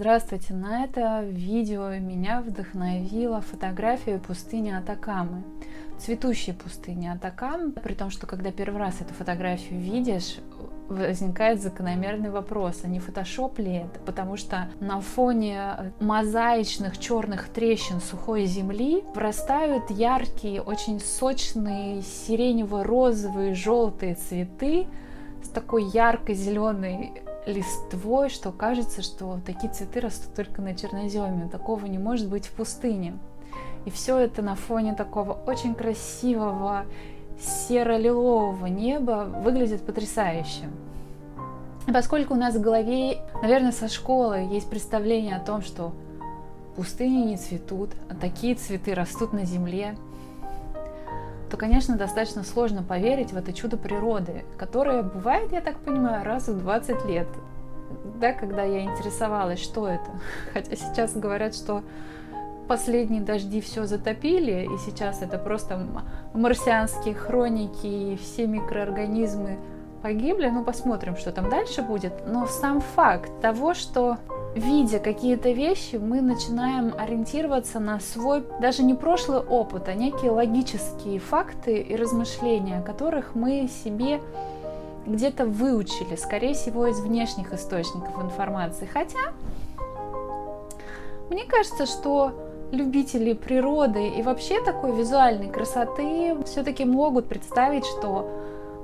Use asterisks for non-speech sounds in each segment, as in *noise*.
Здравствуйте! На это видео меня вдохновила фотография пустыни Атакамы. Цветущей пустыни Атакамы, при том, что когда первый раз эту фотографию видишь, возникает закономерный вопрос, а не фотошоп ли это? Потому что на фоне мозаичных черных трещин сухой земли вырастают яркие, очень сочные сиренево-розовые, желтые цветы с такой ярко-зеленой листвой, что кажется, что такие цветы растут только на черноземе. Такого не может быть в пустыне. И все это на фоне такого очень красивого серо-лилового неба выглядит потрясающе. Поскольку у нас в голове, наверное, со школы есть представление о том, что пустыни не цветут, а такие цветы растут на земле, то, конечно, достаточно сложно поверить в это чудо природы, которое бывает, я так понимаю, раз в 20 лет. Да, когда я интересовалась, что это. *laughs* Хотя сейчас говорят, что последние дожди все затопили, и сейчас это просто марсианские хроники, и все микроорганизмы погибли. Ну, посмотрим, что там дальше будет. Но сам факт того, что видя какие-то вещи, мы начинаем ориентироваться на свой, даже не прошлый опыт, а некие логические факты и размышления, которых мы себе где-то выучили, скорее всего, из внешних источников информации. Хотя, мне кажется, что любители природы и вообще такой визуальной красоты все-таки могут представить, что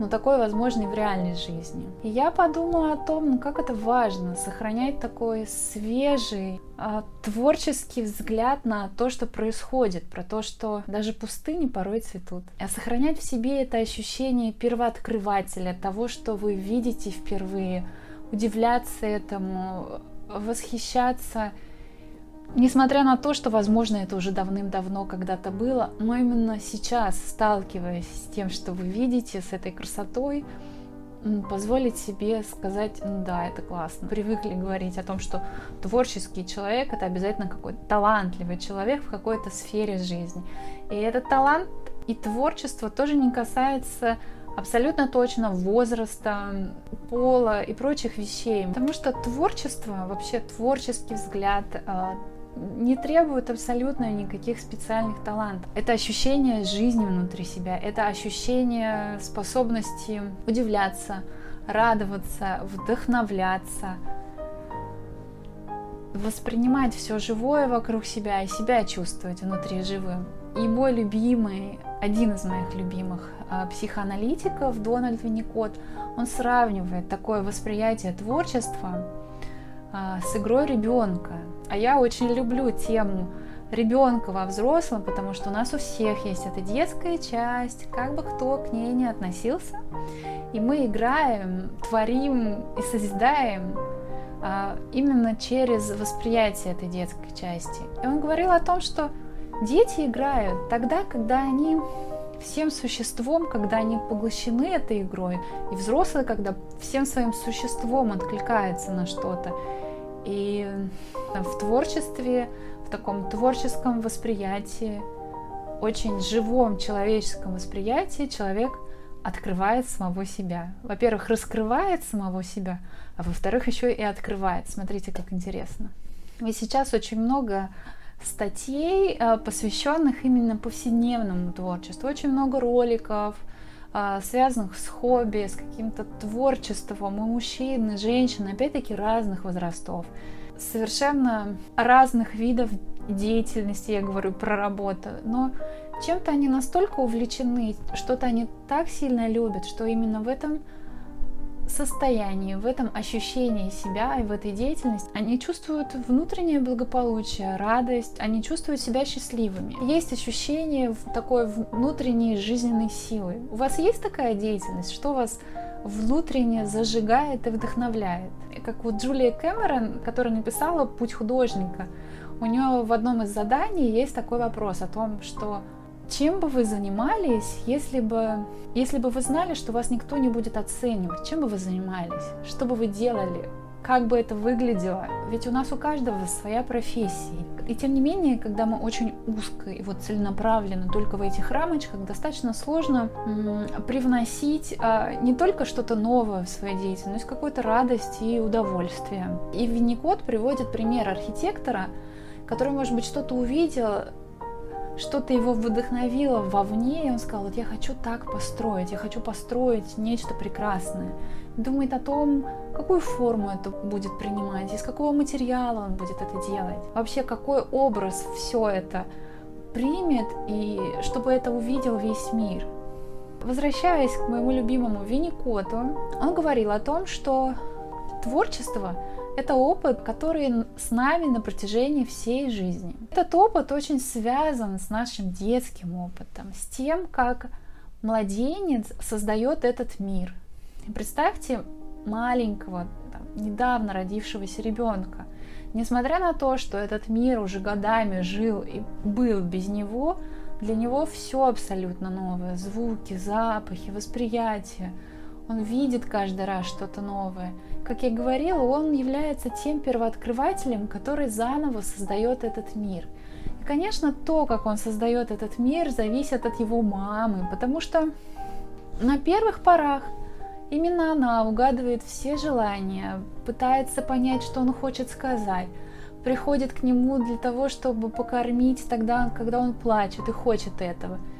но такое возможно и в реальной жизни. И я подумала о том, ну как это важно сохранять такой свежий, э, творческий взгляд на то, что происходит, про то, что даже пустыни порой цветут. А сохранять в себе это ощущение первооткрывателя, того, что вы видите впервые, удивляться этому, восхищаться Несмотря на то, что, возможно, это уже давным-давно когда-то было, но именно сейчас, сталкиваясь с тем, что вы видите, с этой красотой, позволить себе сказать, да, это классно. Привыкли говорить о том, что творческий человек это обязательно какой-то талантливый человек в какой-то сфере жизни. И этот талант и творчество тоже не касается абсолютно точно возраста, пола и прочих вещей. Потому что творчество, вообще творческий взгляд, а, не требует абсолютно никаких специальных талантов. Это ощущение жизни внутри себя, это ощущение способности удивляться, радоваться, вдохновляться, воспринимать все живое вокруг себя и себя чувствовать внутри живым. И мой любимый, один из моих любимых а, психоаналитиков, Дональд Винникот, он сравнивает такое восприятие творчества а, с игрой ребенка. А я очень люблю тему ребенка во взрослом, потому что у нас у всех есть эта детская часть, как бы кто к ней не относился. И мы играем, творим и созидаем а, именно через восприятие этой детской части. И он говорил о том, что дети играют тогда, когда они всем существом, когда они поглощены этой игрой, и взрослые, когда всем своим существом откликаются на что-то. И в творчестве, в таком творческом восприятии, очень живом человеческом восприятии человек открывает самого себя. Во-первых, раскрывает самого себя, а во-вторых, еще и открывает. Смотрите, как интересно. И сейчас очень много статей, э, посвященных именно повседневному творчеству. Очень много роликов, связанных с хобби, с каким-то творчеством и мужчин, и женщин, опять-таки разных возрастов, совершенно разных видов деятельности, я говорю про работу, но чем-то они настолько увлечены, что-то они так сильно любят, что именно в этом состоянии, в этом ощущении себя и в этой деятельности, они чувствуют внутреннее благополучие, радость, они чувствуют себя счастливыми. Есть ощущение такой внутренней жизненной силы. У вас есть такая деятельность, что вас внутренне зажигает и вдохновляет. Как вот Джулия Кэмерон, которая написала «Путь художника», у нее в одном из заданий есть такой вопрос о том, что чем бы вы занимались, если бы, если бы вы знали, что вас никто не будет оценивать? Чем бы вы занимались? Что бы вы делали? как бы это выглядело. Ведь у нас у каждого своя профессия. И тем не менее, когда мы очень узко и вот целенаправленно только в этих рамочках, достаточно сложно м- привносить а, не только что-то новое в свою деятельность, какую-то радость и удовольствие. И Винникот приводит пример архитектора, который, может быть, что-то увидел, что-то его вдохновило вовне, и он сказал, вот я хочу так построить, я хочу построить нечто прекрасное. Думает о том, какую форму это будет принимать, из какого материала он будет это делать. Вообще, какой образ все это примет, и чтобы это увидел весь мир. Возвращаясь к моему любимому Винникоту, он говорил о том, что творчество это опыт, который с нами на протяжении всей жизни. Этот опыт очень связан с нашим детским опытом, с тем, как младенец создает этот мир. Представьте маленького, там, недавно родившегося ребенка. Несмотря на то, что этот мир уже годами жил и был без него, для него все абсолютно новое. Звуки, запахи, восприятие. Он видит каждый раз что-то новое. Как я говорила, он является тем первооткрывателем, который заново создает этот мир. И, конечно, то, как он создает этот мир, зависит от его мамы, потому что на первых порах именно она угадывает все желания, пытается понять, что он хочет сказать, приходит к нему для того, чтобы покормить тогда, когда он плачет и хочет этого –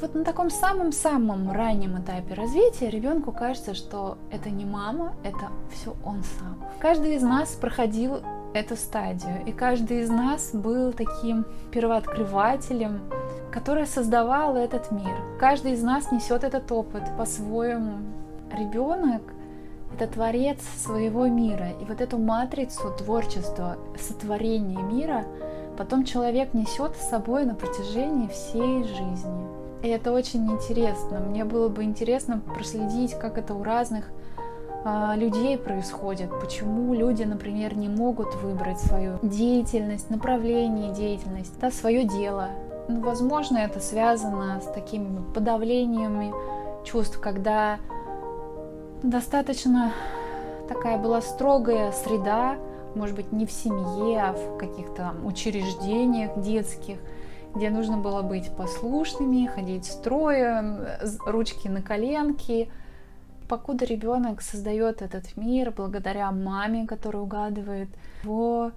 вот на таком самом-самом раннем этапе развития ребенку кажется, что это не мама, это все он сам. Каждый из нас проходил эту стадию, и каждый из нас был таким первооткрывателем, который создавал этот мир. Каждый из нас несет этот опыт по-своему. Ребенок это творец своего мира. И вот эту матрицу творчества, сотворения мира потом человек несет с собой на протяжении всей жизни. И это очень интересно. Мне было бы интересно проследить, как это у разных э, людей происходит. Почему люди, например, не могут выбрать свою деятельность, направление деятельности, да, свое дело. Ну, возможно, это связано с такими подавлениями чувств, когда достаточно такая была строгая среда, может быть, не в семье, а в каких-то учреждениях детских – где нужно было быть послушными, ходить строем, ручки на коленки. Покуда ребенок создает этот мир благодаря маме, которая угадывает его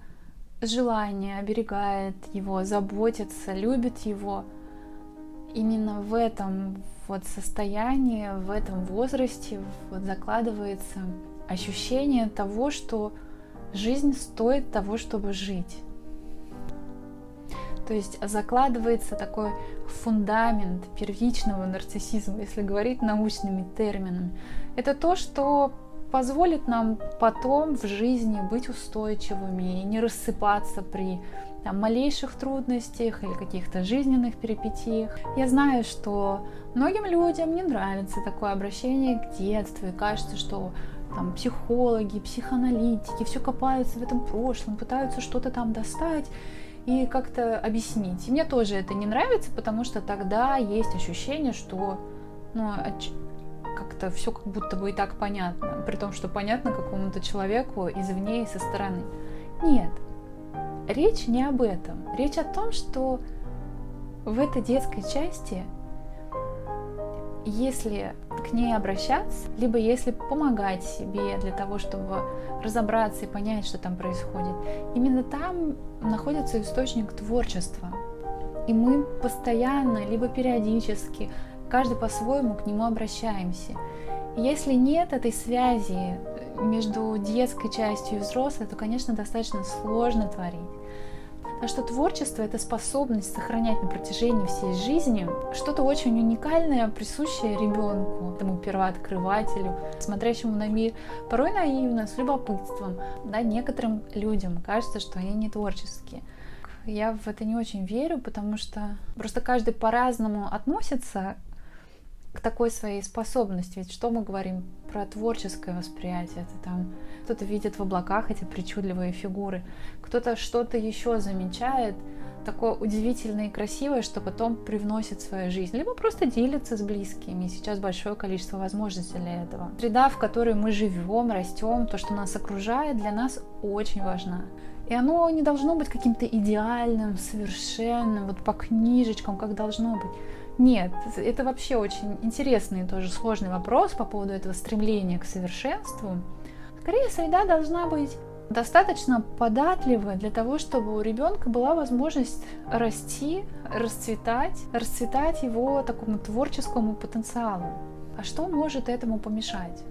желание, оберегает его, заботится, любит его, именно в этом вот состоянии, в этом возрасте вот закладывается ощущение того, что жизнь стоит того, чтобы жить. То есть закладывается такой фундамент первичного нарциссизма, если говорить научными терминами. Это то, что позволит нам потом в жизни быть устойчивыми и не рассыпаться при там, малейших трудностях или каких-то жизненных перипетиях. Я знаю, что многим людям не нравится такое обращение к детству, и кажется, что там психологи, психоаналитики все копаются в этом прошлом, пытаются что-то там достать и как-то объяснить. И мне тоже это не нравится, потому что тогда есть ощущение, что ну, как-то все как будто бы и так понятно, при том, что понятно какому-то человеку извне и со стороны. Нет, речь не об этом. Речь о том, что в этой детской части если к ней обращаться, либо если помогать себе для того, чтобы разобраться и понять, что там происходит, именно там находится источник творчества. И мы постоянно, либо периодически, каждый по-своему к нему обращаемся. если нет этой связи между детской частью и взрослой, то, конечно, достаточно сложно творить. А что творчество — это способность сохранять на протяжении всей жизни что-то очень уникальное, присущее ребенку, этому первооткрывателю, смотрящему на мир, порой наивно, с любопытством. Да, некоторым людям кажется, что они не творческие. Я в это не очень верю, потому что просто каждый по-разному относится такой своей способности. Ведь что мы говорим про творческое восприятие? Это там кто-то видит в облаках эти причудливые фигуры, кто-то что-то еще замечает, такое удивительное и красивое, что потом привносит в свою жизнь, либо просто делится с близкими. Сейчас большое количество возможностей для этого. Среда, в которой мы живем, растем, то, что нас окружает, для нас очень важна. И оно не должно быть каким-то идеальным, совершенным, вот по книжечкам, как должно быть. Нет, это вообще очень интересный тоже сложный вопрос по поводу этого стремления к совершенству. Скорее, среда должна быть достаточно податливая для того, чтобы у ребенка была возможность расти, расцветать, расцветать его такому творческому потенциалу. А что может этому помешать?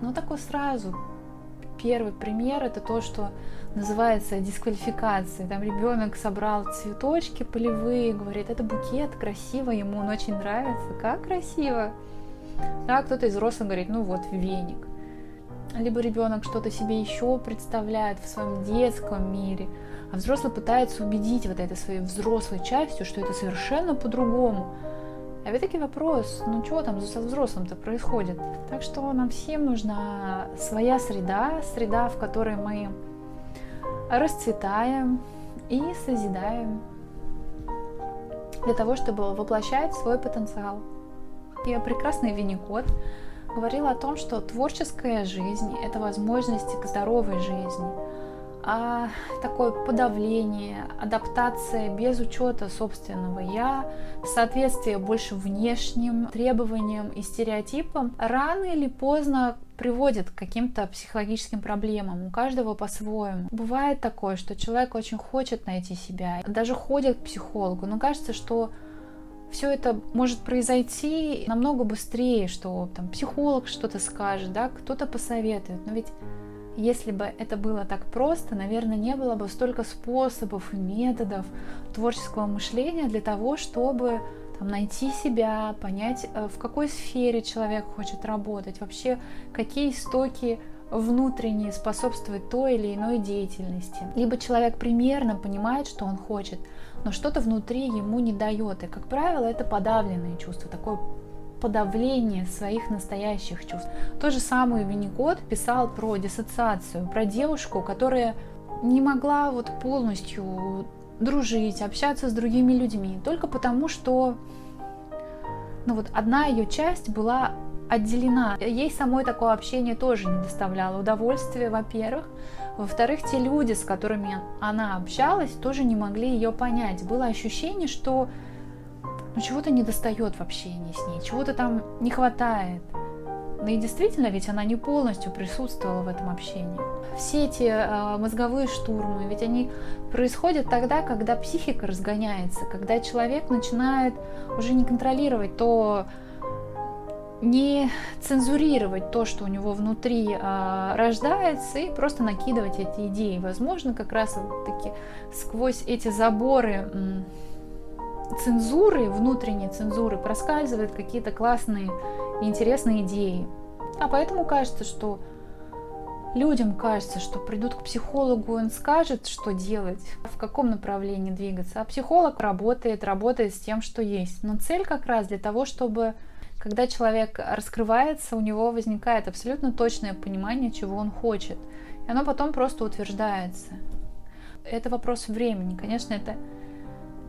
Ну, такой сразу первый пример это то, что называется дисквалификацией. Там ребенок собрал цветочки полевые, говорит, это букет, красиво, ему он очень нравится. Как красиво! Да, кто-то из взрослых говорит, ну вот, веник. Либо ребенок что-то себе еще представляет в своем детском мире, а взрослый пытается убедить вот этой своей взрослой частью, что это совершенно по-другому. А ведь таки вопрос, ну что там со взрослым-то происходит? Так что нам всем нужна своя среда, среда, в которой мы расцветаем и созидаем для того, чтобы воплощать свой потенциал. И прекрасный Винникот говорил о том, что творческая жизнь – это возможность к здоровой жизни – а такое подавление, адаптация без учета собственного я, соответствие больше внешним требованиям и стереотипам рано или поздно приводит к каким-то психологическим проблемам. У каждого по-своему. Бывает такое, что человек очень хочет найти себя, даже ходит к психологу, но кажется, что все это может произойти намного быстрее, что там психолог что-то скажет, да, кто-то посоветует. Но ведь если бы это было так просто, наверное, не было бы столько способов и методов творческого мышления для того, чтобы там, найти себя, понять, э, в какой сфере человек хочет работать, вообще какие истоки внутренние способствуют той или иной деятельности. Либо человек примерно понимает, что он хочет, но что-то внутри ему не дает. И, как правило, это подавленные чувства, такое подавление своих настоящих чувств. То же самое Винникот писал про диссоциацию, про девушку, которая не могла вот полностью дружить, общаться с другими людьми, только потому что ну вот одна ее часть была отделена. Ей самой такое общение тоже не доставляло удовольствия, во-первых. Во-вторых, те люди, с которыми она общалась, тоже не могли ее понять. Было ощущение, что ну чего-то не достает в общении с ней, чего-то там не хватает. Ну и действительно, ведь она не полностью присутствовала в этом общении. Все эти э, мозговые штурмы, ведь они происходят тогда, когда психика разгоняется, когда человек начинает уже не контролировать то, не цензурировать то, что у него внутри э, рождается, и просто накидывать эти идеи. Возможно, как раз таки сквозь эти заборы цензуры, внутренней цензуры проскальзывают какие-то классные и интересные идеи. А поэтому кажется, что людям кажется, что придут к психологу, он скажет, что делать, в каком направлении двигаться. А психолог работает, работает с тем, что есть. Но цель как раз для того, чтобы когда человек раскрывается, у него возникает абсолютно точное понимание, чего он хочет. И оно потом просто утверждается. Это вопрос времени. Конечно, это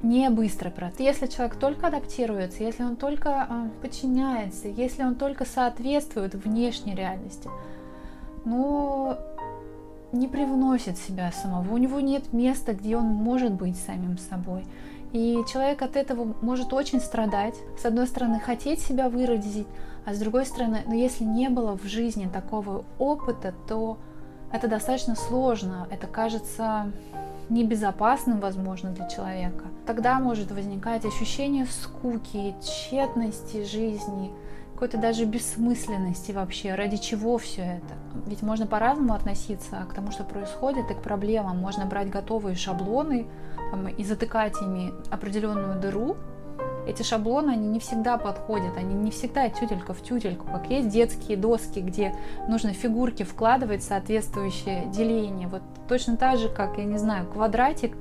не быстрый процесс. Если человек только адаптируется, если он только э, подчиняется, если он только соответствует внешней реальности, но не привносит себя самого, у него нет места, где он может быть самим собой. И человек от этого может очень страдать. С одной стороны, хотеть себя выразить, а с другой стороны, ну, если не было в жизни такого опыта, то это достаточно сложно. Это кажется небезопасным, возможно, для человека. Тогда может возникать ощущение скуки, тщетности жизни, какой-то даже бессмысленности вообще, ради чего все это. Ведь можно по-разному относиться к тому, что происходит, и к проблемам. Можно брать готовые шаблоны там, и затыкать ими определенную дыру, эти шаблоны, они не всегда подходят, они не всегда тютелька в тютельку, как есть детские доски, где нужно фигурки вкладывать соответствующее деление. Вот точно так же, как, я не знаю, квадратик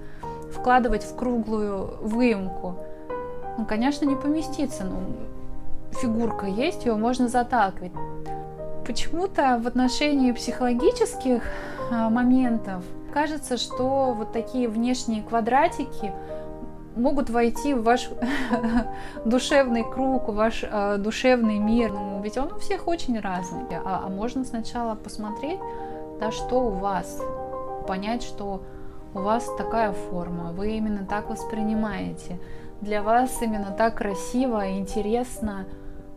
вкладывать в круглую выемку. Ну, конечно, не поместится, но фигурка есть, ее можно заталкивать. Почему-то в отношении психологических а, моментов кажется, что вот такие внешние квадратики могут войти в ваш *laughs* душевный круг, в ваш э, душевный мир. Ну, ведь он у всех очень разный. А, а можно сначала посмотреть, да, что у вас, понять, что у вас такая форма, вы именно так воспринимаете. Для вас именно так красиво, интересно,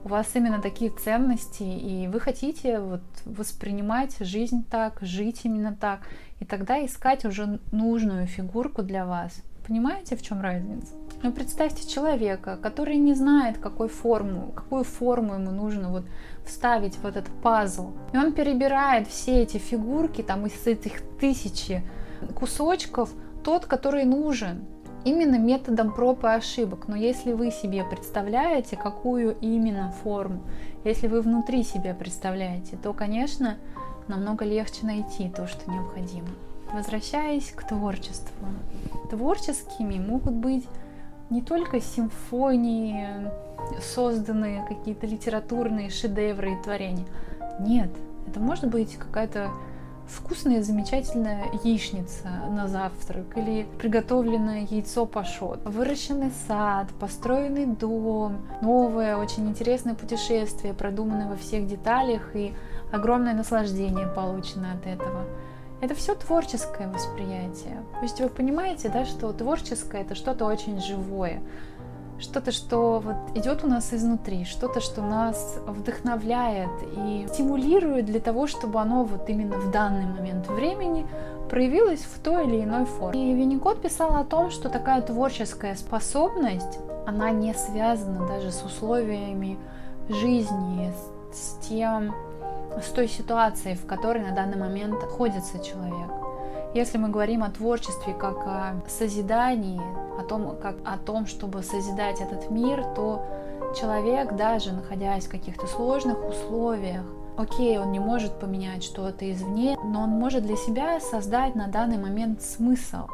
у вас именно такие ценности, и вы хотите вот воспринимать жизнь так, жить именно так, и тогда искать уже нужную фигурку для вас. Понимаете, в чем разница? Ну, представьте человека, который не знает, какой форму, какую форму ему нужно вот вставить в этот пазл. И он перебирает все эти фигурки, там из этих тысячи кусочков, тот, который нужен именно методом проб и ошибок. Но если вы себе представляете, какую именно форму, если вы внутри себя представляете, то, конечно, намного легче найти то, что необходимо. Возвращаясь к творчеству. Творческими могут быть не только симфонии, созданные какие-то литературные шедевры и творения. Нет, это может быть какая-то вкусная, замечательная яичница на завтрак или приготовленное яйцо пашот, выращенный сад, построенный дом, новое, очень интересное путешествие, продуманное во всех деталях и огромное наслаждение получено от этого. Это все творческое восприятие. То есть вы понимаете, да, что творческое это что-то очень живое, что-то, что вот идет у нас изнутри, что-то, что нас вдохновляет и стимулирует для того, чтобы оно вот именно в данный момент времени проявилось в той или иной форме. И Винникот писал о том, что такая творческая способность, она не связана даже с условиями жизни, с тем, с той ситуацией, в которой на данный момент находится человек. Если мы говорим о творчестве как о созидании, о том, как о том, чтобы созидать этот мир, то человек, даже находясь в каких-то сложных условиях, окей, он не может поменять что-то извне, но он может для себя создать на данный момент смысл.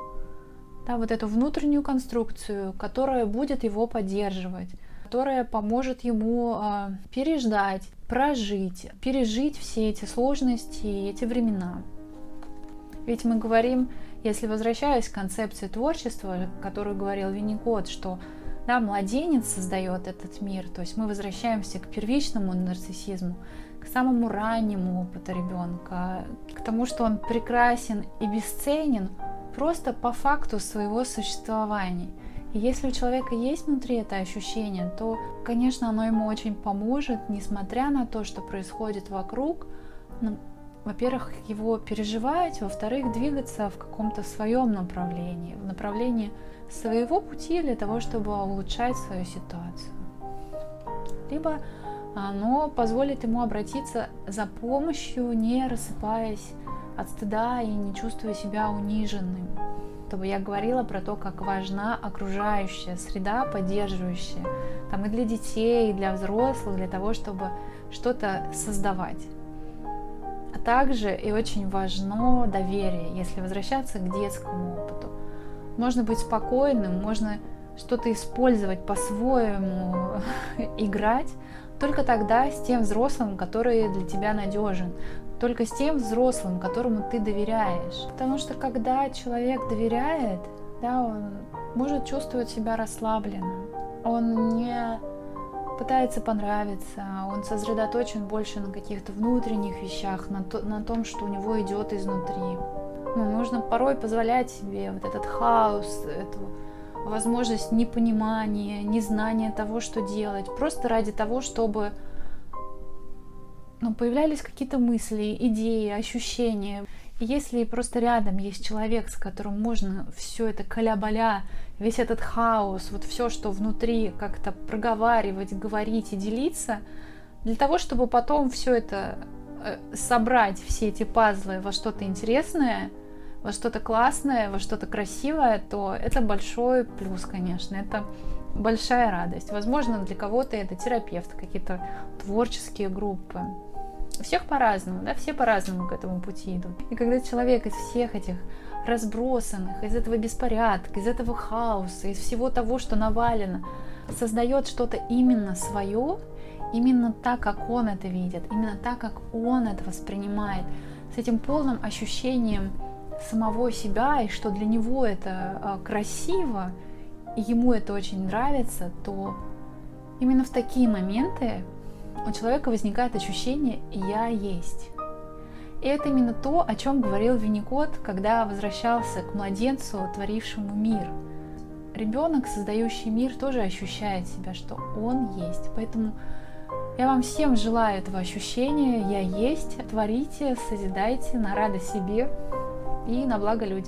Да, вот эту внутреннюю конструкцию, которая будет его поддерживать, которая поможет ему э, переждать, прожить, пережить все эти сложности и эти времена. Ведь мы говорим, если возвращаясь к концепции творчества, которую говорил Винникот, что да, младенец создает этот мир, то есть мы возвращаемся к первичному нарциссизму, к самому раннему опыту ребенка, к тому, что он прекрасен и бесценен просто по факту своего существования. И если у человека есть внутри это ощущение, то, конечно, оно ему очень поможет, несмотря на то, что происходит вокруг, ну, во-первых, его переживать, во-вторых, двигаться в каком-то своем направлении, в направлении своего пути для того, чтобы улучшать свою ситуацию. Либо оно позволит ему обратиться за помощью, не рассыпаясь от стыда и не чувствуя себя униженным. Чтобы я говорила про то, как важна окружающая среда, поддерживающая, там и для детей, и для взрослых, для того, чтобы что-то создавать. А также и очень важно доверие, если возвращаться к детскому опыту. Можно быть спокойным, можно что-то использовать по-своему, *laughs* играть, только тогда с тем взрослым, который для тебя надежен, только с тем взрослым, которому ты доверяешь. Потому что когда человек доверяет, да, он может чувствовать себя расслабленным. Он не пытается понравиться, он сосредоточен больше на каких-то внутренних вещах, на, то, на том, что у него идет изнутри. Ну, нужно порой позволять себе вот этот хаос, эту возможность непонимания, незнания того, что делать, просто ради того, чтобы ну, появлялись какие-то мысли, идеи, ощущения. И если просто рядом есть человек, с которым можно все это каля-баля весь этот хаос, вот все, что внутри как-то проговаривать, говорить и делиться, для того, чтобы потом все это э, собрать, все эти пазлы во что-то интересное, во что-то классное, во что-то красивое, то это большой плюс, конечно, это большая радость. Возможно, для кого-то это терапевт, какие-то творческие группы. У всех по-разному, да, все по-разному к этому пути идут. И когда человек из всех этих разбросанных, из этого беспорядка, из этого хаоса, из всего того, что навалено, создает что-то именно свое, именно так, как он это видит, именно так, как он это воспринимает, с этим полным ощущением самого себя и что для него это а, красиво и ему это очень нравится, то именно в такие моменты у человека возникает ощущение «я есть». И это именно то, о чем говорил Винникот, когда возвращался к младенцу, творившему мир. Ребенок, создающий мир, тоже ощущает себя, что он есть. Поэтому я вам всем желаю этого ощущения «я есть». Творите, созидайте на радость себе и на благо людям.